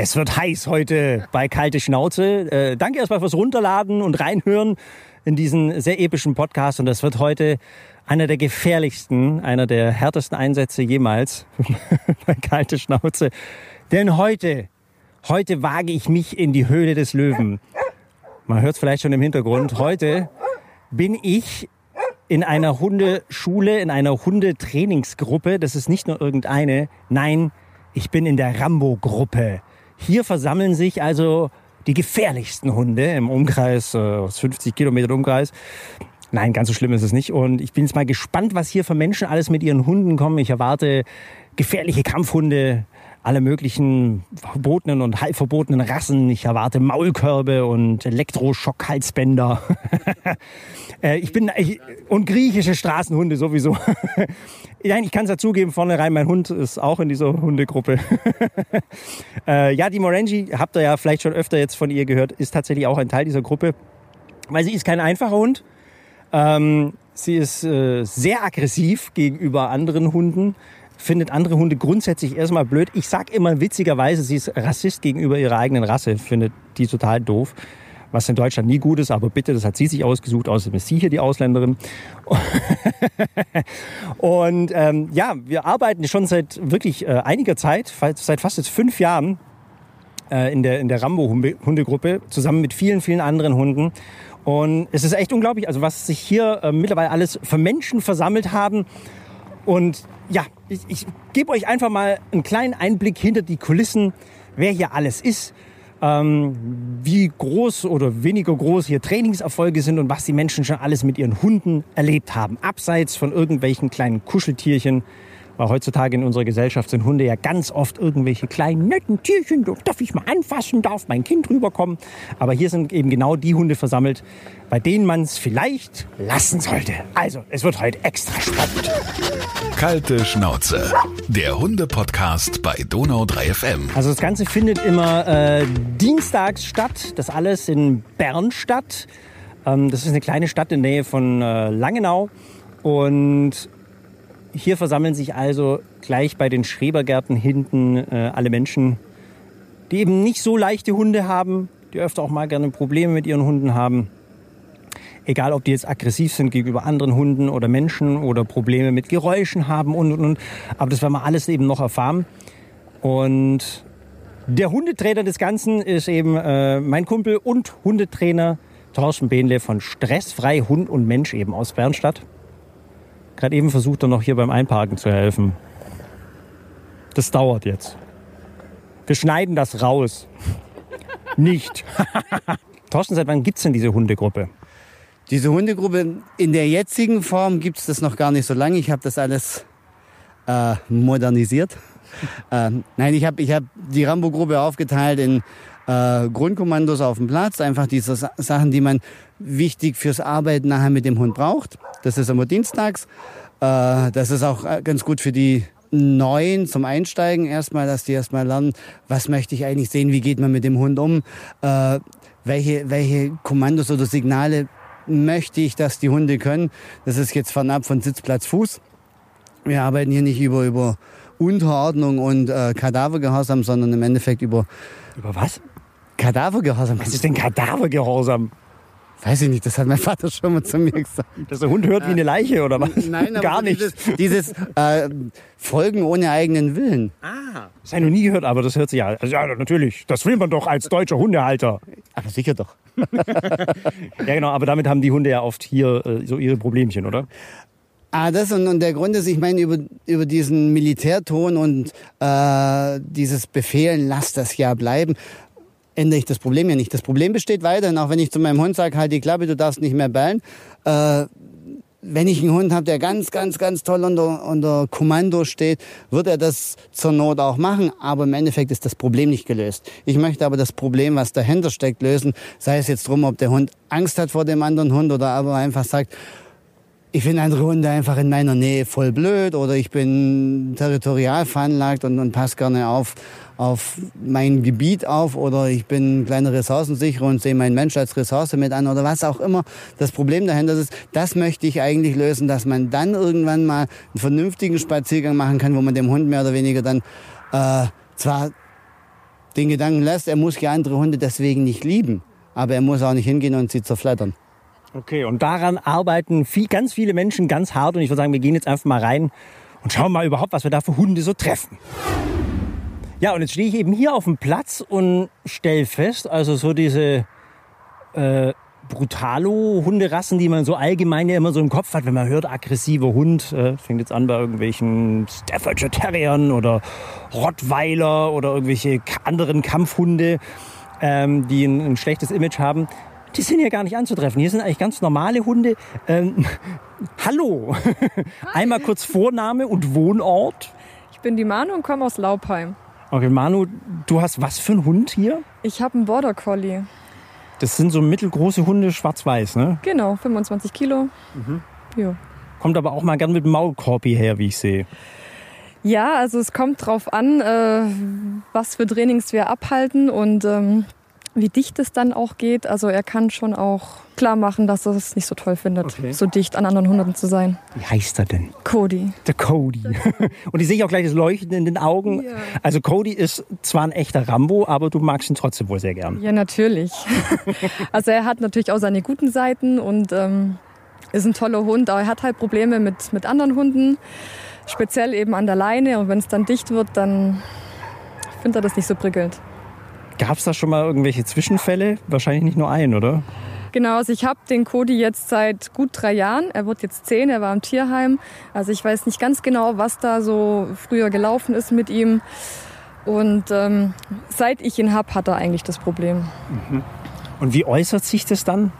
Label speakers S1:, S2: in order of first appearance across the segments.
S1: Es wird heiß heute bei Kalte Schnauze. Äh, danke erstmal fürs Runterladen und Reinhören in diesen sehr epischen Podcast. Und das wird heute einer der gefährlichsten, einer der härtesten Einsätze jemals bei Kalte Schnauze. Denn heute, heute wage ich mich in die Höhle des Löwen. Man hört es vielleicht schon im Hintergrund. Heute bin ich in einer Hundeschule, in einer Hundetrainingsgruppe. Das ist nicht nur irgendeine. Nein, ich bin in der Rambo-Gruppe. Hier versammeln sich also die gefährlichsten Hunde im Umkreis, äh, aus 50 Kilometern Umkreis. Nein, ganz so schlimm ist es nicht. Und ich bin jetzt mal gespannt, was hier für Menschen alles mit ihren Hunden kommen. Ich erwarte gefährliche Kampfhunde, alle möglichen verbotenen und halb verbotenen Rassen. Ich erwarte Maulkörbe und Elektroschock-Halsbänder. Äh, ich bin ich, und griechische Straßenhunde sowieso. Nein, ich kann es ja zugeben, vorne rein, mein Hund ist auch in dieser Hundegruppe. äh, ja, die Morangi, habt ihr ja vielleicht schon öfter jetzt von ihr gehört, ist tatsächlich auch ein Teil dieser Gruppe, weil sie ist kein einfacher Hund. Ähm, sie ist äh, sehr aggressiv gegenüber anderen Hunden findet andere Hunde grundsätzlich erstmal blöd. Ich sag immer witzigerweise, sie ist Rassist gegenüber ihrer eigenen Rasse, findet die total doof. Was in Deutschland nie gut ist, aber bitte, das hat sie sich ausgesucht, außerdem ist sie hier die Ausländerin. Und ähm, ja, wir arbeiten schon seit wirklich äh, einiger Zeit, seit fast jetzt fünf Jahren äh, in der, in der Rambo-Hundegruppe, zusammen mit vielen, vielen anderen Hunden. Und es ist echt unglaublich, also was sich hier äh, mittlerweile alles für Menschen versammelt haben. Und ja, ich, ich gebe euch einfach mal einen kleinen Einblick hinter die Kulissen, wer hier alles ist, ähm, wie groß oder weniger groß hier Trainingserfolge sind und was die Menschen schon alles mit ihren Hunden erlebt haben, abseits von irgendwelchen kleinen Kuscheltierchen, weil heutzutage in unserer Gesellschaft sind Hunde ja ganz oft irgendwelche kleinen netten Tierchen. Darf ich mal anfassen? Darf mein Kind rüberkommen? Aber hier sind eben genau die Hunde versammelt, bei denen man es vielleicht lassen sollte. Also, es wird heute extra spannend.
S2: Kalte Schnauze. Der Hunde-Podcast bei Donau 3 FM.
S1: Also das Ganze findet immer äh, dienstags statt. Das alles in Bernstadt. Ähm, das ist eine kleine Stadt in der Nähe von äh, Langenau. Und hier versammeln sich also gleich bei den Schrebergärten hinten äh, alle Menschen, die eben nicht so leichte Hunde haben, die öfter auch mal gerne Probleme mit ihren Hunden haben. Egal, ob die jetzt aggressiv sind gegenüber anderen Hunden oder Menschen oder Probleme mit Geräuschen haben und und und. Aber das werden wir alles eben noch erfahren. Und der Hundetrainer des Ganzen ist eben äh, mein Kumpel und Hundetrainer Thorsten Behnle von Stressfrei Hund und Mensch eben aus Bernstadt. Gerade eben versucht er noch hier beim Einparken zu helfen. Das dauert jetzt. Wir schneiden das raus. Nicht. Thorsten, seit wann gibt es denn diese Hundegruppe?
S3: Diese Hundegruppe in der jetzigen Form gibt es das noch gar nicht so lange. Ich habe das alles äh, modernisiert. äh, nein, ich habe ich hab die Rambo-Gruppe aufgeteilt in äh, Grundkommandos auf dem Platz, einfach diese Sachen, die man wichtig fürs Arbeiten nachher mit dem Hund braucht. Das ist immer dienstags. Äh, das ist auch äh, ganz gut für die Neuen zum Einsteigen erstmal, dass die erstmal lernen, was möchte ich eigentlich sehen, wie geht man mit dem Hund um, äh, welche, welche Kommandos oder Signale möchte ich, dass die Hunde können. Das ist jetzt fernab von Sitzplatz Fuß. Wir arbeiten hier nicht über, über Unterordnung und äh, Kadavergehorsam, sondern im Endeffekt über...
S1: Über was?
S3: Kadavergehorsam.
S1: Was ist denn Kadavergehorsam?
S3: Weiß ich nicht, das hat mein Vater schon mal zu mir gesagt.
S1: Dass der Hund hört wie eine Leiche oder was?
S3: Nein, aber
S1: gar nicht.
S3: Dieses, dieses äh, Folgen ohne eigenen Willen.
S1: Ah, das habe ich noch nie gehört, aber das hört sich ja. Also, ja, natürlich. Das will man doch als deutscher Hundehalter.
S3: Aber sicher doch.
S1: ja, genau, aber damit haben die Hunde ja oft hier äh, so ihre Problemchen, oder?
S3: Ah, das und, und der Grund ist, ich meine, über, über diesen Militärton und äh, dieses Befehlen, lass das ja bleiben, ändere ich das Problem ja nicht. Das Problem besteht weiterhin, auch wenn ich zu meinem Hund sage, halt die Klappe, du darfst nicht mehr bellen. Äh, wenn ich einen Hund habe, der ganz, ganz, ganz toll unter, unter Kommando steht, wird er das zur Not auch machen. Aber im Endeffekt ist das Problem nicht gelöst. Ich möchte aber das Problem, was dahinter steckt, lösen. Sei es jetzt drum, ob der Hund Angst hat vor dem anderen Hund oder aber einfach sagt, ich finde andere Hunde einfach in meiner Nähe voll blöd oder ich bin territorial veranlagt und, und passe gerne auf, auf mein Gebiet auf oder ich bin kleiner Ressourcensicherer und sehe meinen Mensch als Ressource mit an oder was auch immer das Problem dahinter ist, das möchte ich eigentlich lösen, dass man dann irgendwann mal einen vernünftigen Spaziergang machen kann, wo man dem Hund mehr oder weniger dann äh, zwar den Gedanken lässt, er muss ja andere Hunde deswegen nicht lieben. Aber er muss auch nicht hingehen und sie zerflattern.
S1: Okay, und daran arbeiten viel, ganz viele Menschen ganz hart. Und ich würde sagen, wir gehen jetzt einfach mal rein und schauen mal überhaupt, was wir da für Hunde so treffen. Ja, und jetzt stehe ich eben hier auf dem Platz und stelle fest, also so diese äh, Brutalo-Hunderassen, die man so allgemein ja immer so im Kopf hat, wenn man hört, aggressiver Hund, äh, fängt jetzt an bei irgendwelchen Staffordshire Terriern oder Rottweiler oder irgendwelche anderen Kampfhunde, ähm, die ein, ein schlechtes Image haben. Die sind hier gar nicht anzutreffen. Hier sind eigentlich ganz normale Hunde. Ähm, hallo. Einmal kurz Vorname und Wohnort.
S4: Ich bin die Manu und komme aus Laubheim.
S1: Okay, Manu, du hast was für einen Hund hier?
S4: Ich habe einen Border Collie.
S1: Das sind so mittelgroße Hunde, schwarz-weiß, ne?
S4: Genau, 25 Kilo. Ja.
S1: Kommt aber auch mal gern mit dem Maulkorb hierher, wie ich sehe.
S4: Ja, also es kommt drauf an, äh, was für Trainings wir abhalten und ähm, wie dicht es dann auch geht. Also er kann schon auch klar machen, dass er es nicht so toll findet,
S1: Okay.
S4: so dicht an anderen Hunden zu sein.
S1: Wie heißt er denn?
S4: Cody.
S1: Der Cody. Und ich sehe auch gleich das Leuchten in den Augen.
S4: Ja.
S1: Also Cody ist zwar ein echter Rambo, aber du magst ihn trotzdem wohl sehr gern.
S4: Ja, natürlich. also er hat natürlich auch seine guten Seiten und ähm, ist ein toller Hund, aber er hat halt Probleme mit, mit anderen Hunden, speziell eben an der Leine. Und wenn es dann dicht wird, dann findet er das nicht so prickelnd.
S1: Gab es da schon mal irgendwelche Zwischenfälle? Wahrscheinlich nicht nur einen, oder?
S4: Genau, also ich habe den Cody jetzt seit gut drei Jahren. Er wird jetzt zehn, er war im Tierheim. Also ich weiß nicht ganz genau, was da so früher gelaufen ist mit ihm. Und ähm, seit ich ihn habe, hat er eigentlich das Problem.
S1: Und wie äußert sich das dann?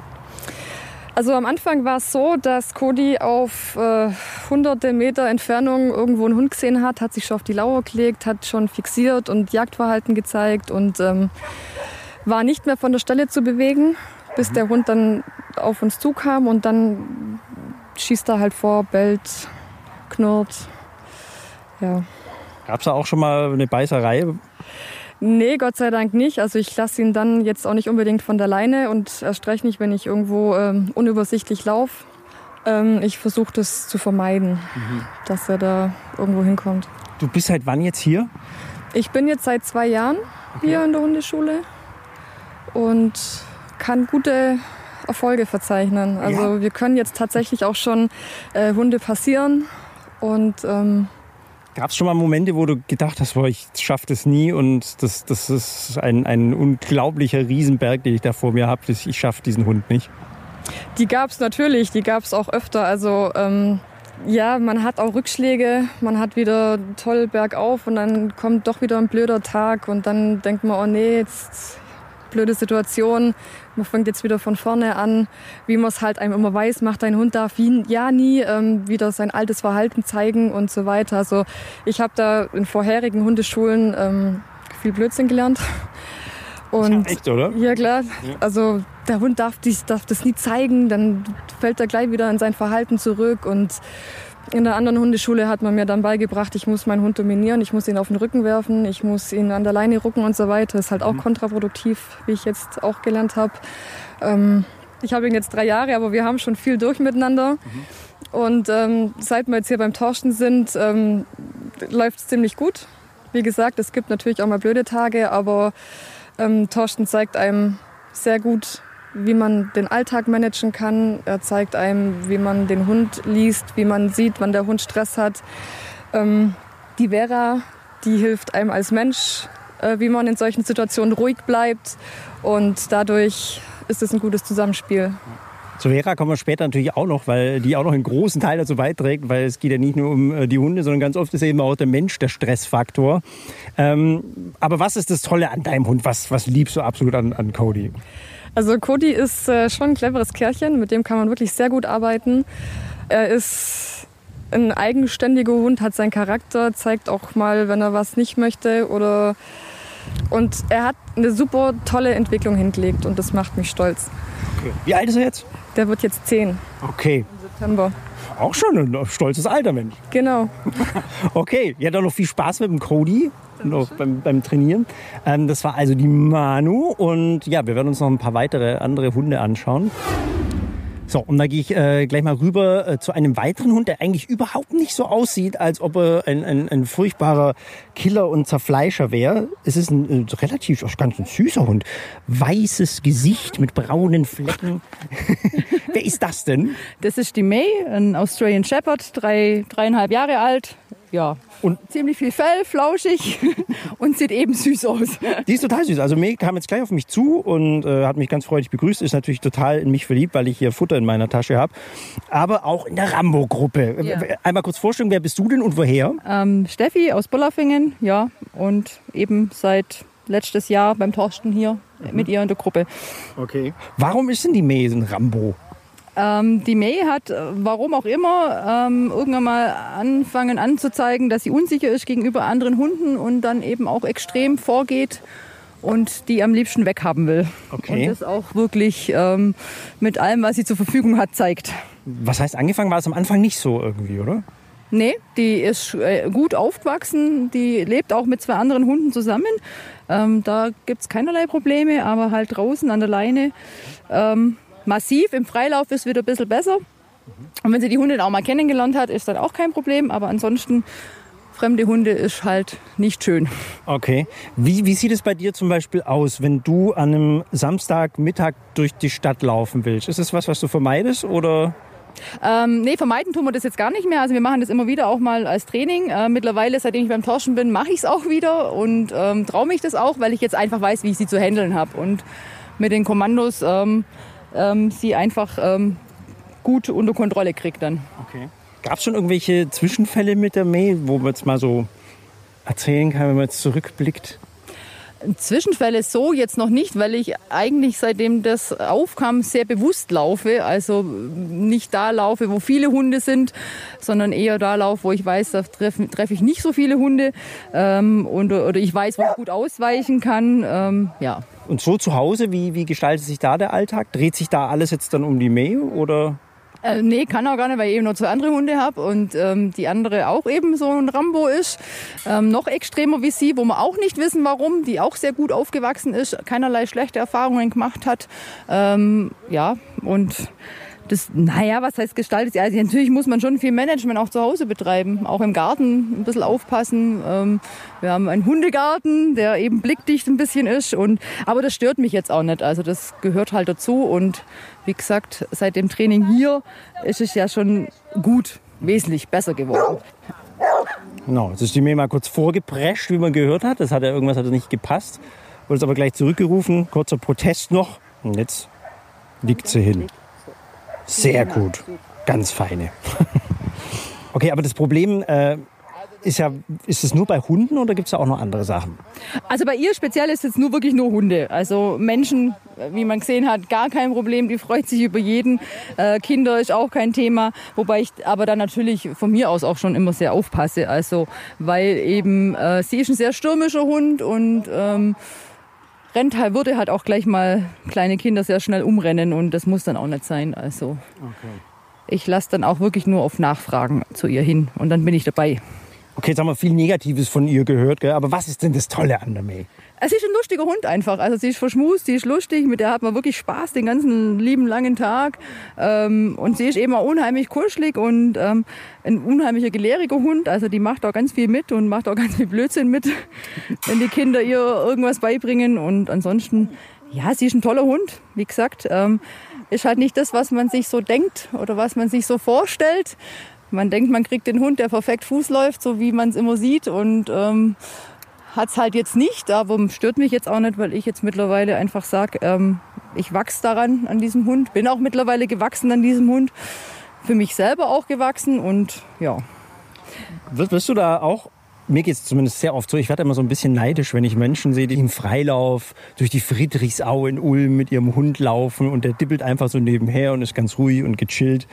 S4: Also am Anfang war es so, dass Cody auf äh, hunderte Meter Entfernung irgendwo einen Hund gesehen hat, hat sich schon auf die Lauer gelegt, hat schon fixiert und Jagdverhalten gezeigt und ähm, war nicht mehr von der Stelle zu bewegen, bis der Hund dann auf uns zukam und dann schießt er halt vor, bellt, knurrt. Ja.
S1: Gab es da auch schon mal eine Beißerei?
S4: Nee, Gott sei Dank nicht. Also ich lasse ihn dann jetzt auch nicht unbedingt von der Leine und erst recht nicht, wenn ich irgendwo ähm, unübersichtlich laufe. Ähm, ich versuche das zu vermeiden, dass er da irgendwo hinkommt.
S1: Du bist seit wann jetzt hier?
S4: Ich bin jetzt seit zwei Jahren hier in der Hundeschule und kann gute Erfolge verzeichnen. Also wir können jetzt tatsächlich auch schon äh, Hunde passieren und ähm,
S1: Gab es schon mal Momente, wo du gedacht hast, boah, ich schaffe das nie und das, das ist ein, ein unglaublicher Riesenberg, den ich da vor mir habe. Ich schaffe diesen Hund nicht.
S4: Die gab es natürlich, die gab es auch öfter. Also ähm, ja, man hat auch Rückschläge, man hat wieder toll bergauf und dann kommt doch wieder ein blöder Tag und dann denkt man, oh nee, jetzt blöde Situation, man fängt jetzt wieder von vorne an, wie man es halt einem immer weiß, macht dein Hund darf wie, ja nie ähm, wieder sein altes Verhalten zeigen und so weiter. Also ich habe da in vorherigen Hundeschulen ähm, viel Blödsinn gelernt. Und
S1: Echt, oder?
S4: ja klar, also der Hund darf, dies, darf das nie zeigen, dann fällt er gleich wieder in sein Verhalten zurück. Und in der anderen Hundeschule hat man mir dann beigebracht, ich muss meinen Hund dominieren, ich muss ihn auf den Rücken werfen, ich muss ihn an der Leine rucken und so weiter. Ist halt auch kontraproduktiv, wie ich jetzt auch gelernt habe. Ähm, ich habe ihn jetzt drei Jahre, aber wir haben schon viel durch miteinander. Und ähm, seit wir jetzt hier beim Torsten sind, ähm, läuft es ziemlich gut. Wie gesagt, es gibt natürlich auch mal blöde Tage, aber ähm, Torsten zeigt einem sehr gut, wie man den Alltag managen kann. Er zeigt einem, wie man den Hund liest, wie man sieht, wann der Hund Stress hat. Ähm, die Vera, die hilft einem als Mensch, äh, wie man in solchen Situationen ruhig bleibt. Und dadurch ist es ein gutes Zusammenspiel.
S1: Zu Vera kommen wir später natürlich auch noch, weil die auch noch einen großen Teil dazu beiträgt, weil es geht ja nicht nur um äh, die Hunde, sondern ganz oft ist eben auch der Mensch der Stressfaktor. Ähm, aber was ist das Tolle an deinem Hund? Was, was liebst du absolut an, an Cody?
S4: Also Cody ist äh, schon ein cleveres Kerlchen, mit dem kann man wirklich sehr gut arbeiten. Er ist ein eigenständiger Hund, hat seinen Charakter, zeigt auch mal, wenn er was nicht möchte oder und er hat eine super tolle Entwicklung hingelegt und das macht mich stolz.
S1: Okay. Wie alt ist er jetzt?
S4: Der wird jetzt 10
S1: Okay,
S4: im September.
S1: Auch schon ein stolzes Alter, Mensch.
S4: Genau.
S1: Okay, ja, dann noch viel Spaß mit dem Cody. Noch beim, beim Trainieren. Ähm, das war also die Manu und ja, wir werden uns noch ein paar weitere andere Hunde anschauen. So, und da gehe ich äh, gleich mal rüber äh, zu einem weiteren Hund, der eigentlich überhaupt nicht so aussieht, als ob er ein, ein, ein furchtbarer Killer und Zerfleischer wäre. Es ist ein, ein relativ, ganz ein süßer Hund. Weißes Gesicht mit braunen Flecken. Wer ist das denn?
S5: Das ist die May, ein Australian Shepherd, drei, dreieinhalb Jahre alt. Ja,
S1: Und-
S5: ziemlich viel Fell, flauschig und sieht eben süß aus.
S1: Die ist total süß. Also May kam jetzt gleich auf mich zu und äh, hat mich ganz freundlich begrüßt. Ist natürlich total in mich verliebt, weil ich hier Futter in meiner Tasche habe. Aber auch in der Rambo-Gruppe.
S5: Ja.
S1: Einmal kurz vorstellen, wer bist du denn und woher?
S5: Ähm, Steffi aus Bollerfingen, ja, und eben seit letztes Jahr beim Torsten hier mit ihr in der Gruppe.
S1: Okay. Warum ist denn die May ein Rambo?
S5: Ähm, die May hat, äh, warum auch immer, ähm, irgendwann mal anfangen anzuzeigen, dass sie unsicher ist gegenüber anderen Hunden und dann eben auch extrem vorgeht und die am liebsten weghaben will.
S1: Okay.
S5: Und das auch wirklich ähm, mit allem, was sie zur Verfügung hat, zeigt.
S1: Was heißt angefangen? War es am Anfang nicht so irgendwie, oder?
S5: Nee, die ist äh, gut aufgewachsen, die lebt auch mit zwei anderen Hunden zusammen. Ähm, da gibt es keinerlei Probleme, aber halt draußen an der Leine ähm, massiv. Im Freilauf ist wieder ein bisschen besser. Und wenn sie die Hunde auch mal kennengelernt hat, ist dann auch kein Problem. Aber ansonsten, fremde Hunde ist halt nicht schön.
S1: Okay. Wie, wie sieht es bei dir zum Beispiel aus, wenn du an einem Samstagmittag durch die Stadt laufen willst? Ist es was, was du vermeidest oder?
S5: Ähm, nee, vermeiden tun wir das jetzt gar nicht mehr. Also wir machen das immer wieder auch mal als Training. Äh, mittlerweile, seitdem ich beim Torschen bin, mache ich es auch wieder und ähm, traue mich das auch, weil ich jetzt einfach weiß, wie ich sie zu handeln habe. Und mit den Kommandos ähm, ähm, sie einfach ähm, gut unter Kontrolle kriegt dann.
S1: Okay. Gab es schon irgendwelche Zwischenfälle mit der May, wo man jetzt mal so erzählen kann, wenn man jetzt zurückblickt?
S5: Zwischenfälle so jetzt noch nicht, weil ich eigentlich seitdem das aufkam sehr bewusst laufe. Also nicht da laufe, wo viele Hunde sind, sondern eher da laufe, wo ich weiß, da treffe treff ich nicht so viele Hunde ähm, und, oder ich weiß, wo ich gut ausweichen kann. Ähm, ja.
S1: Und so zu Hause, wie, wie gestaltet sich da der Alltag? Dreht sich da alles jetzt dann um die May oder?
S5: Äh, nee, kann auch gar nicht, weil ich eben noch zwei andere Hunde habe und ähm, die andere auch eben so ein Rambo ist. Ähm, noch extremer wie sie, wo wir auch nicht wissen, warum, die auch sehr gut aufgewachsen ist, keinerlei schlechte Erfahrungen gemacht hat. Ähm, ja, und das, naja, was heißt gestaltet? Also natürlich muss man schon viel Management auch zu Hause betreiben, auch im Garten ein bisschen aufpassen. Ähm, wir haben einen Hundegarten, der eben blickdicht ein bisschen ist. Und, aber das stört mich jetzt auch nicht. Also das gehört halt dazu. Und wie gesagt, seit dem Training hier ist es ja schon gut, wesentlich besser geworden.
S1: Genau, jetzt ist die May mal kurz vorgeprescht, wie man gehört hat. Das hat ja irgendwas hat nicht gepasst. Wurde es aber gleich zurückgerufen. Kurzer Protest noch. Und jetzt liegt sie hin. Sehr gut. Ganz feine. Okay, aber das Problem äh, ist ja, ist es nur bei Hunden oder gibt es da auch noch andere Sachen?
S5: Also bei ihr speziell ist jetzt nur wirklich nur Hunde. Also Menschen, wie man gesehen hat, gar kein Problem. Die freut sich über jeden. Äh, Kinder ist auch kein Thema. Wobei ich aber dann natürlich von mir aus auch schon immer sehr aufpasse. Also weil eben äh, sie ist ein sehr stürmischer Hund und ähm, rennt halt, würde halt auch gleich mal kleine Kinder sehr schnell umrennen und das muss dann auch nicht sein. Also ich lasse dann auch wirklich nur auf Nachfragen zu ihr hin und dann bin ich dabei.
S1: Okay, jetzt haben wir viel Negatives von ihr gehört, gell? aber was ist denn das Tolle an der May?
S5: Sie ist ein lustiger Hund einfach. Also sie ist verschmust, sie ist lustig, mit der hat man wirklich Spaß den ganzen lieben langen Tag. Ähm, und sie ist eben auch unheimlich kuschelig und ähm, ein unheimlicher gelehriger Hund. Also die macht auch ganz viel mit und macht auch ganz viel Blödsinn mit, wenn die Kinder ihr irgendwas beibringen. Und ansonsten, ja, sie ist ein toller Hund. Wie gesagt, ähm, ist halt nicht das, was man sich so denkt oder was man sich so vorstellt. Man denkt, man kriegt den Hund, der perfekt Fuß läuft, so wie man es immer sieht. Und ähm, hat es halt jetzt nicht, aber stört mich jetzt auch nicht, weil ich jetzt mittlerweile einfach sage, ähm, ich wachse daran, an diesem Hund. Bin auch mittlerweile gewachsen an diesem Hund. Für mich selber auch gewachsen und ja.
S1: Wirst, du da auch, mir geht es zumindest sehr oft so, ich werde immer so ein bisschen neidisch, wenn ich Menschen sehe, die im Freilauf durch die Friedrichsau in Ulm mit ihrem Hund laufen und der dippelt einfach so nebenher und ist ganz ruhig und gechillt.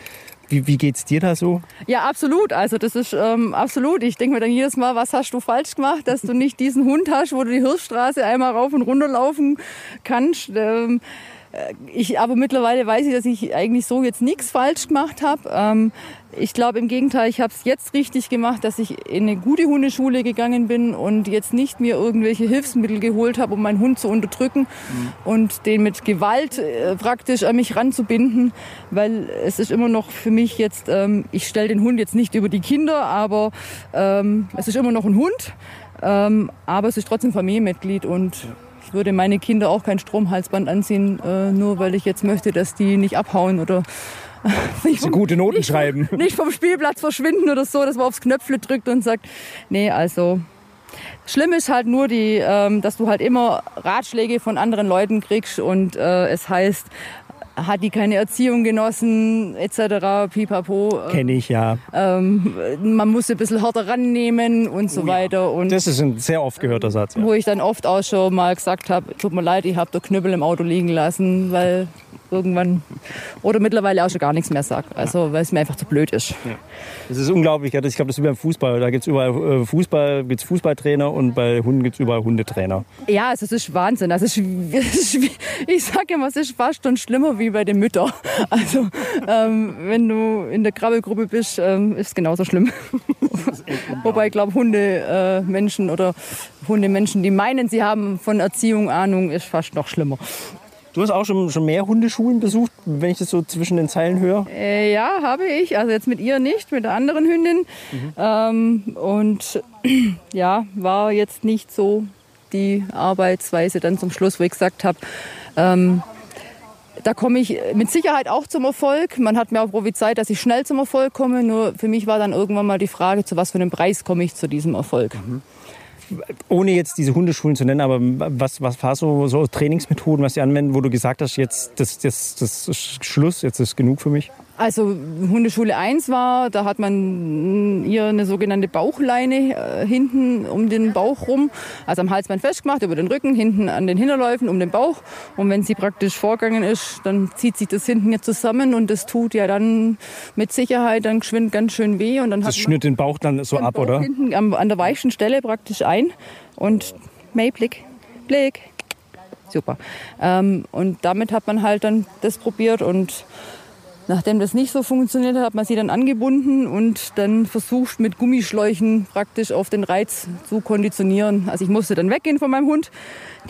S1: Wie, wie geht's dir da so?
S5: Ja, absolut. Also das ist ähm, absolut. Ich denke mir dann jedes Mal, was hast du falsch gemacht, dass du nicht diesen Hund hast, wo du die Hirschstraße einmal rauf und runter laufen kannst. Ähm, ich, aber mittlerweile weiß ich, dass ich eigentlich so jetzt nichts falsch gemacht habe. Ähm, ich glaube im Gegenteil, ich habe es jetzt richtig gemacht, dass ich in eine gute Hundeschule gegangen bin und jetzt nicht mir irgendwelche Hilfsmittel geholt habe, um meinen Hund zu unterdrücken mhm. und den mit Gewalt äh, praktisch an mich ranzubinden, weil es ist immer noch für mich jetzt, ähm, ich stelle den Hund jetzt nicht über die Kinder, aber ähm, es ist immer noch ein Hund, ähm, aber es ist trotzdem Familienmitglied und ja ich würde meine Kinder auch kein Stromhalsband anziehen, äh, nur weil ich jetzt möchte, dass die nicht abhauen oder
S1: nicht vom, gute Noten
S5: nicht
S1: schreiben.
S5: Nicht vom Spielplatz verschwinden oder so, dass man aufs Knöpfle drückt und sagt, nee, also Schlimm ist halt nur, die, ähm, dass du halt immer Ratschläge von anderen Leuten kriegst und äh, es heißt, hat die keine Erziehung genossen, etc., pipapo.
S1: Kenne ich, ja.
S5: Ähm, man muss ein bisschen härter rannehmen und so oh, weiter. Und
S1: das ist ein sehr oft gehörter Satz.
S5: Ja. Wo ich dann oft auch schon mal gesagt habe, tut mir leid, ich habe den Knüppel im Auto liegen lassen, weil irgendwann oder mittlerweile auch schon gar nichts mehr sage. Also weil es mir einfach zu blöd ist. Ja.
S1: Das ist unglaublich. Ich glaube, das ist wie beim Fußball. Da gibt es überall äh, Fußball, gibt's Fußballtrainer und bei Hunden gibt es überall Hundetrainer.
S5: Ja, also es ist Wahnsinn. Also ich sage immer, es ist fast schon schlimmer wie bei den Müttern. Also ähm, wenn du in der Krabbelgruppe bist, ähm, ist es genauso schlimm. Wobei ich glaube, Hundemenschen äh, oder Hundemenschen, die meinen, sie haben von Erziehung Ahnung, ist fast noch schlimmer.
S1: Du hast auch schon, schon mehr Hundeschulen besucht, wenn ich das so zwischen den Zeilen höre?
S5: Äh, ja, habe ich. Also jetzt mit ihr nicht, mit der anderen Hündin. Mhm. Ähm, und ja, war jetzt nicht so die Arbeitsweise dann zum Schluss, wo ich gesagt habe, ähm, da komme ich mit Sicherheit auch zum Erfolg. Man hat mir auch prophezeit, dass ich schnell zum Erfolg komme. Nur für mich war dann irgendwann mal die Frage, zu was für einem Preis komme ich zu diesem Erfolg. Mhm
S1: ohne jetzt diese Hundeschulen zu nennen, aber was, was war so, so Trainingsmethoden, was Sie anwenden, wo du gesagt hast, jetzt das, das, das Schluss, jetzt ist genug für mich?
S5: Also Hundeschule 1 war, da hat man ihr eine sogenannte Bauchleine äh, hinten um den Bauch rum, also am Halsband festgemacht, über den Rücken, hinten an den Hinterläufen um den Bauch. Und wenn sie praktisch vorgegangen ist, dann zieht sich das hinten jetzt zusammen und das tut ja dann mit Sicherheit dann geschwind ganz schön weh. Und dann
S1: das schnürt den Bauch dann so ab,
S5: Bauch
S1: oder?
S5: Hinten am, an der weichen Stelle praktisch ein und May, Blick, Blick. Super. Ähm, und damit hat man halt dann das probiert und Nachdem das nicht so funktioniert hat, hat man sie dann angebunden und dann versucht mit Gummischläuchen praktisch auf den Reiz zu konditionieren. Also ich musste dann weggehen von meinem Hund.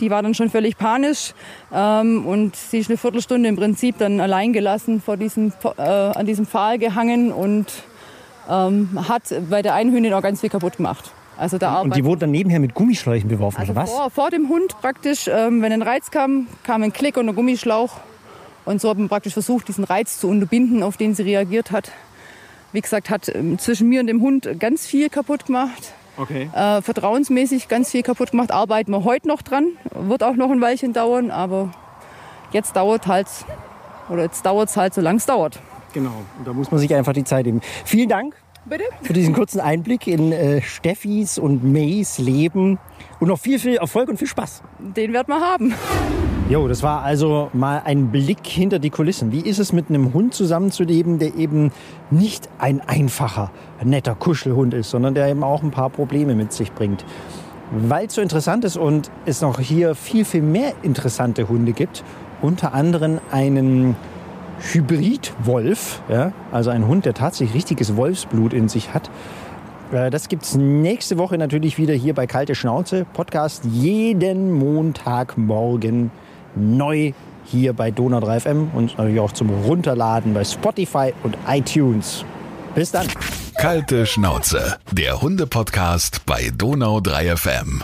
S5: Die war dann schon völlig panisch ähm, und sie ist eine Viertelstunde im Prinzip dann allein gelassen vor diesem, äh, an diesem Pfahl gehangen und ähm, hat bei der einen Hündin auch ganz viel kaputt gemacht.
S1: Also da und die wurde dann nebenher mit Gummischläuchen beworfen,
S5: also
S1: oder was?
S5: Vor, vor dem Hund praktisch, ähm, wenn ein Reiz kam, kam ein Klick und ein Gummischlauch und so hat man praktisch versucht, diesen Reiz zu unterbinden, auf den sie reagiert hat. Wie gesagt, hat ähm, zwischen mir und dem Hund ganz viel kaputt gemacht. Okay. Äh, vertrauensmäßig ganz viel kaputt gemacht. Arbeiten wir heute noch dran. Wird auch noch ein Weilchen dauern, aber jetzt dauert halt, oder jetzt dauert es halt, solange es dauert.
S1: Genau, und da muss man sich einfach die Zeit nehmen. Vielen Dank Bitte? für diesen kurzen Einblick in äh, Steffis und Mays Leben und noch viel, viel Erfolg und viel Spaß.
S5: Den wird man haben.
S1: Jo, das war also mal ein Blick hinter die Kulissen. Wie ist es mit einem Hund zusammenzuleben, der eben nicht ein einfacher, netter Kuschelhund ist, sondern der eben auch ein paar Probleme mit sich bringt. Weil es so interessant ist und es noch hier viel, viel mehr interessante Hunde gibt, unter anderem einen Hybridwolf, ja, also ein Hund, der tatsächlich richtiges Wolfsblut in sich hat. Äh, das gibt es nächste Woche natürlich wieder hier bei Kalte Schnauze. Podcast jeden Montagmorgen neu hier bei Donau 3 FM und natürlich auch zum Runterladen bei Spotify und iTunes. Bis dann.
S2: Kalte Schnauze, der Hunde-Podcast bei Donau 3 FM.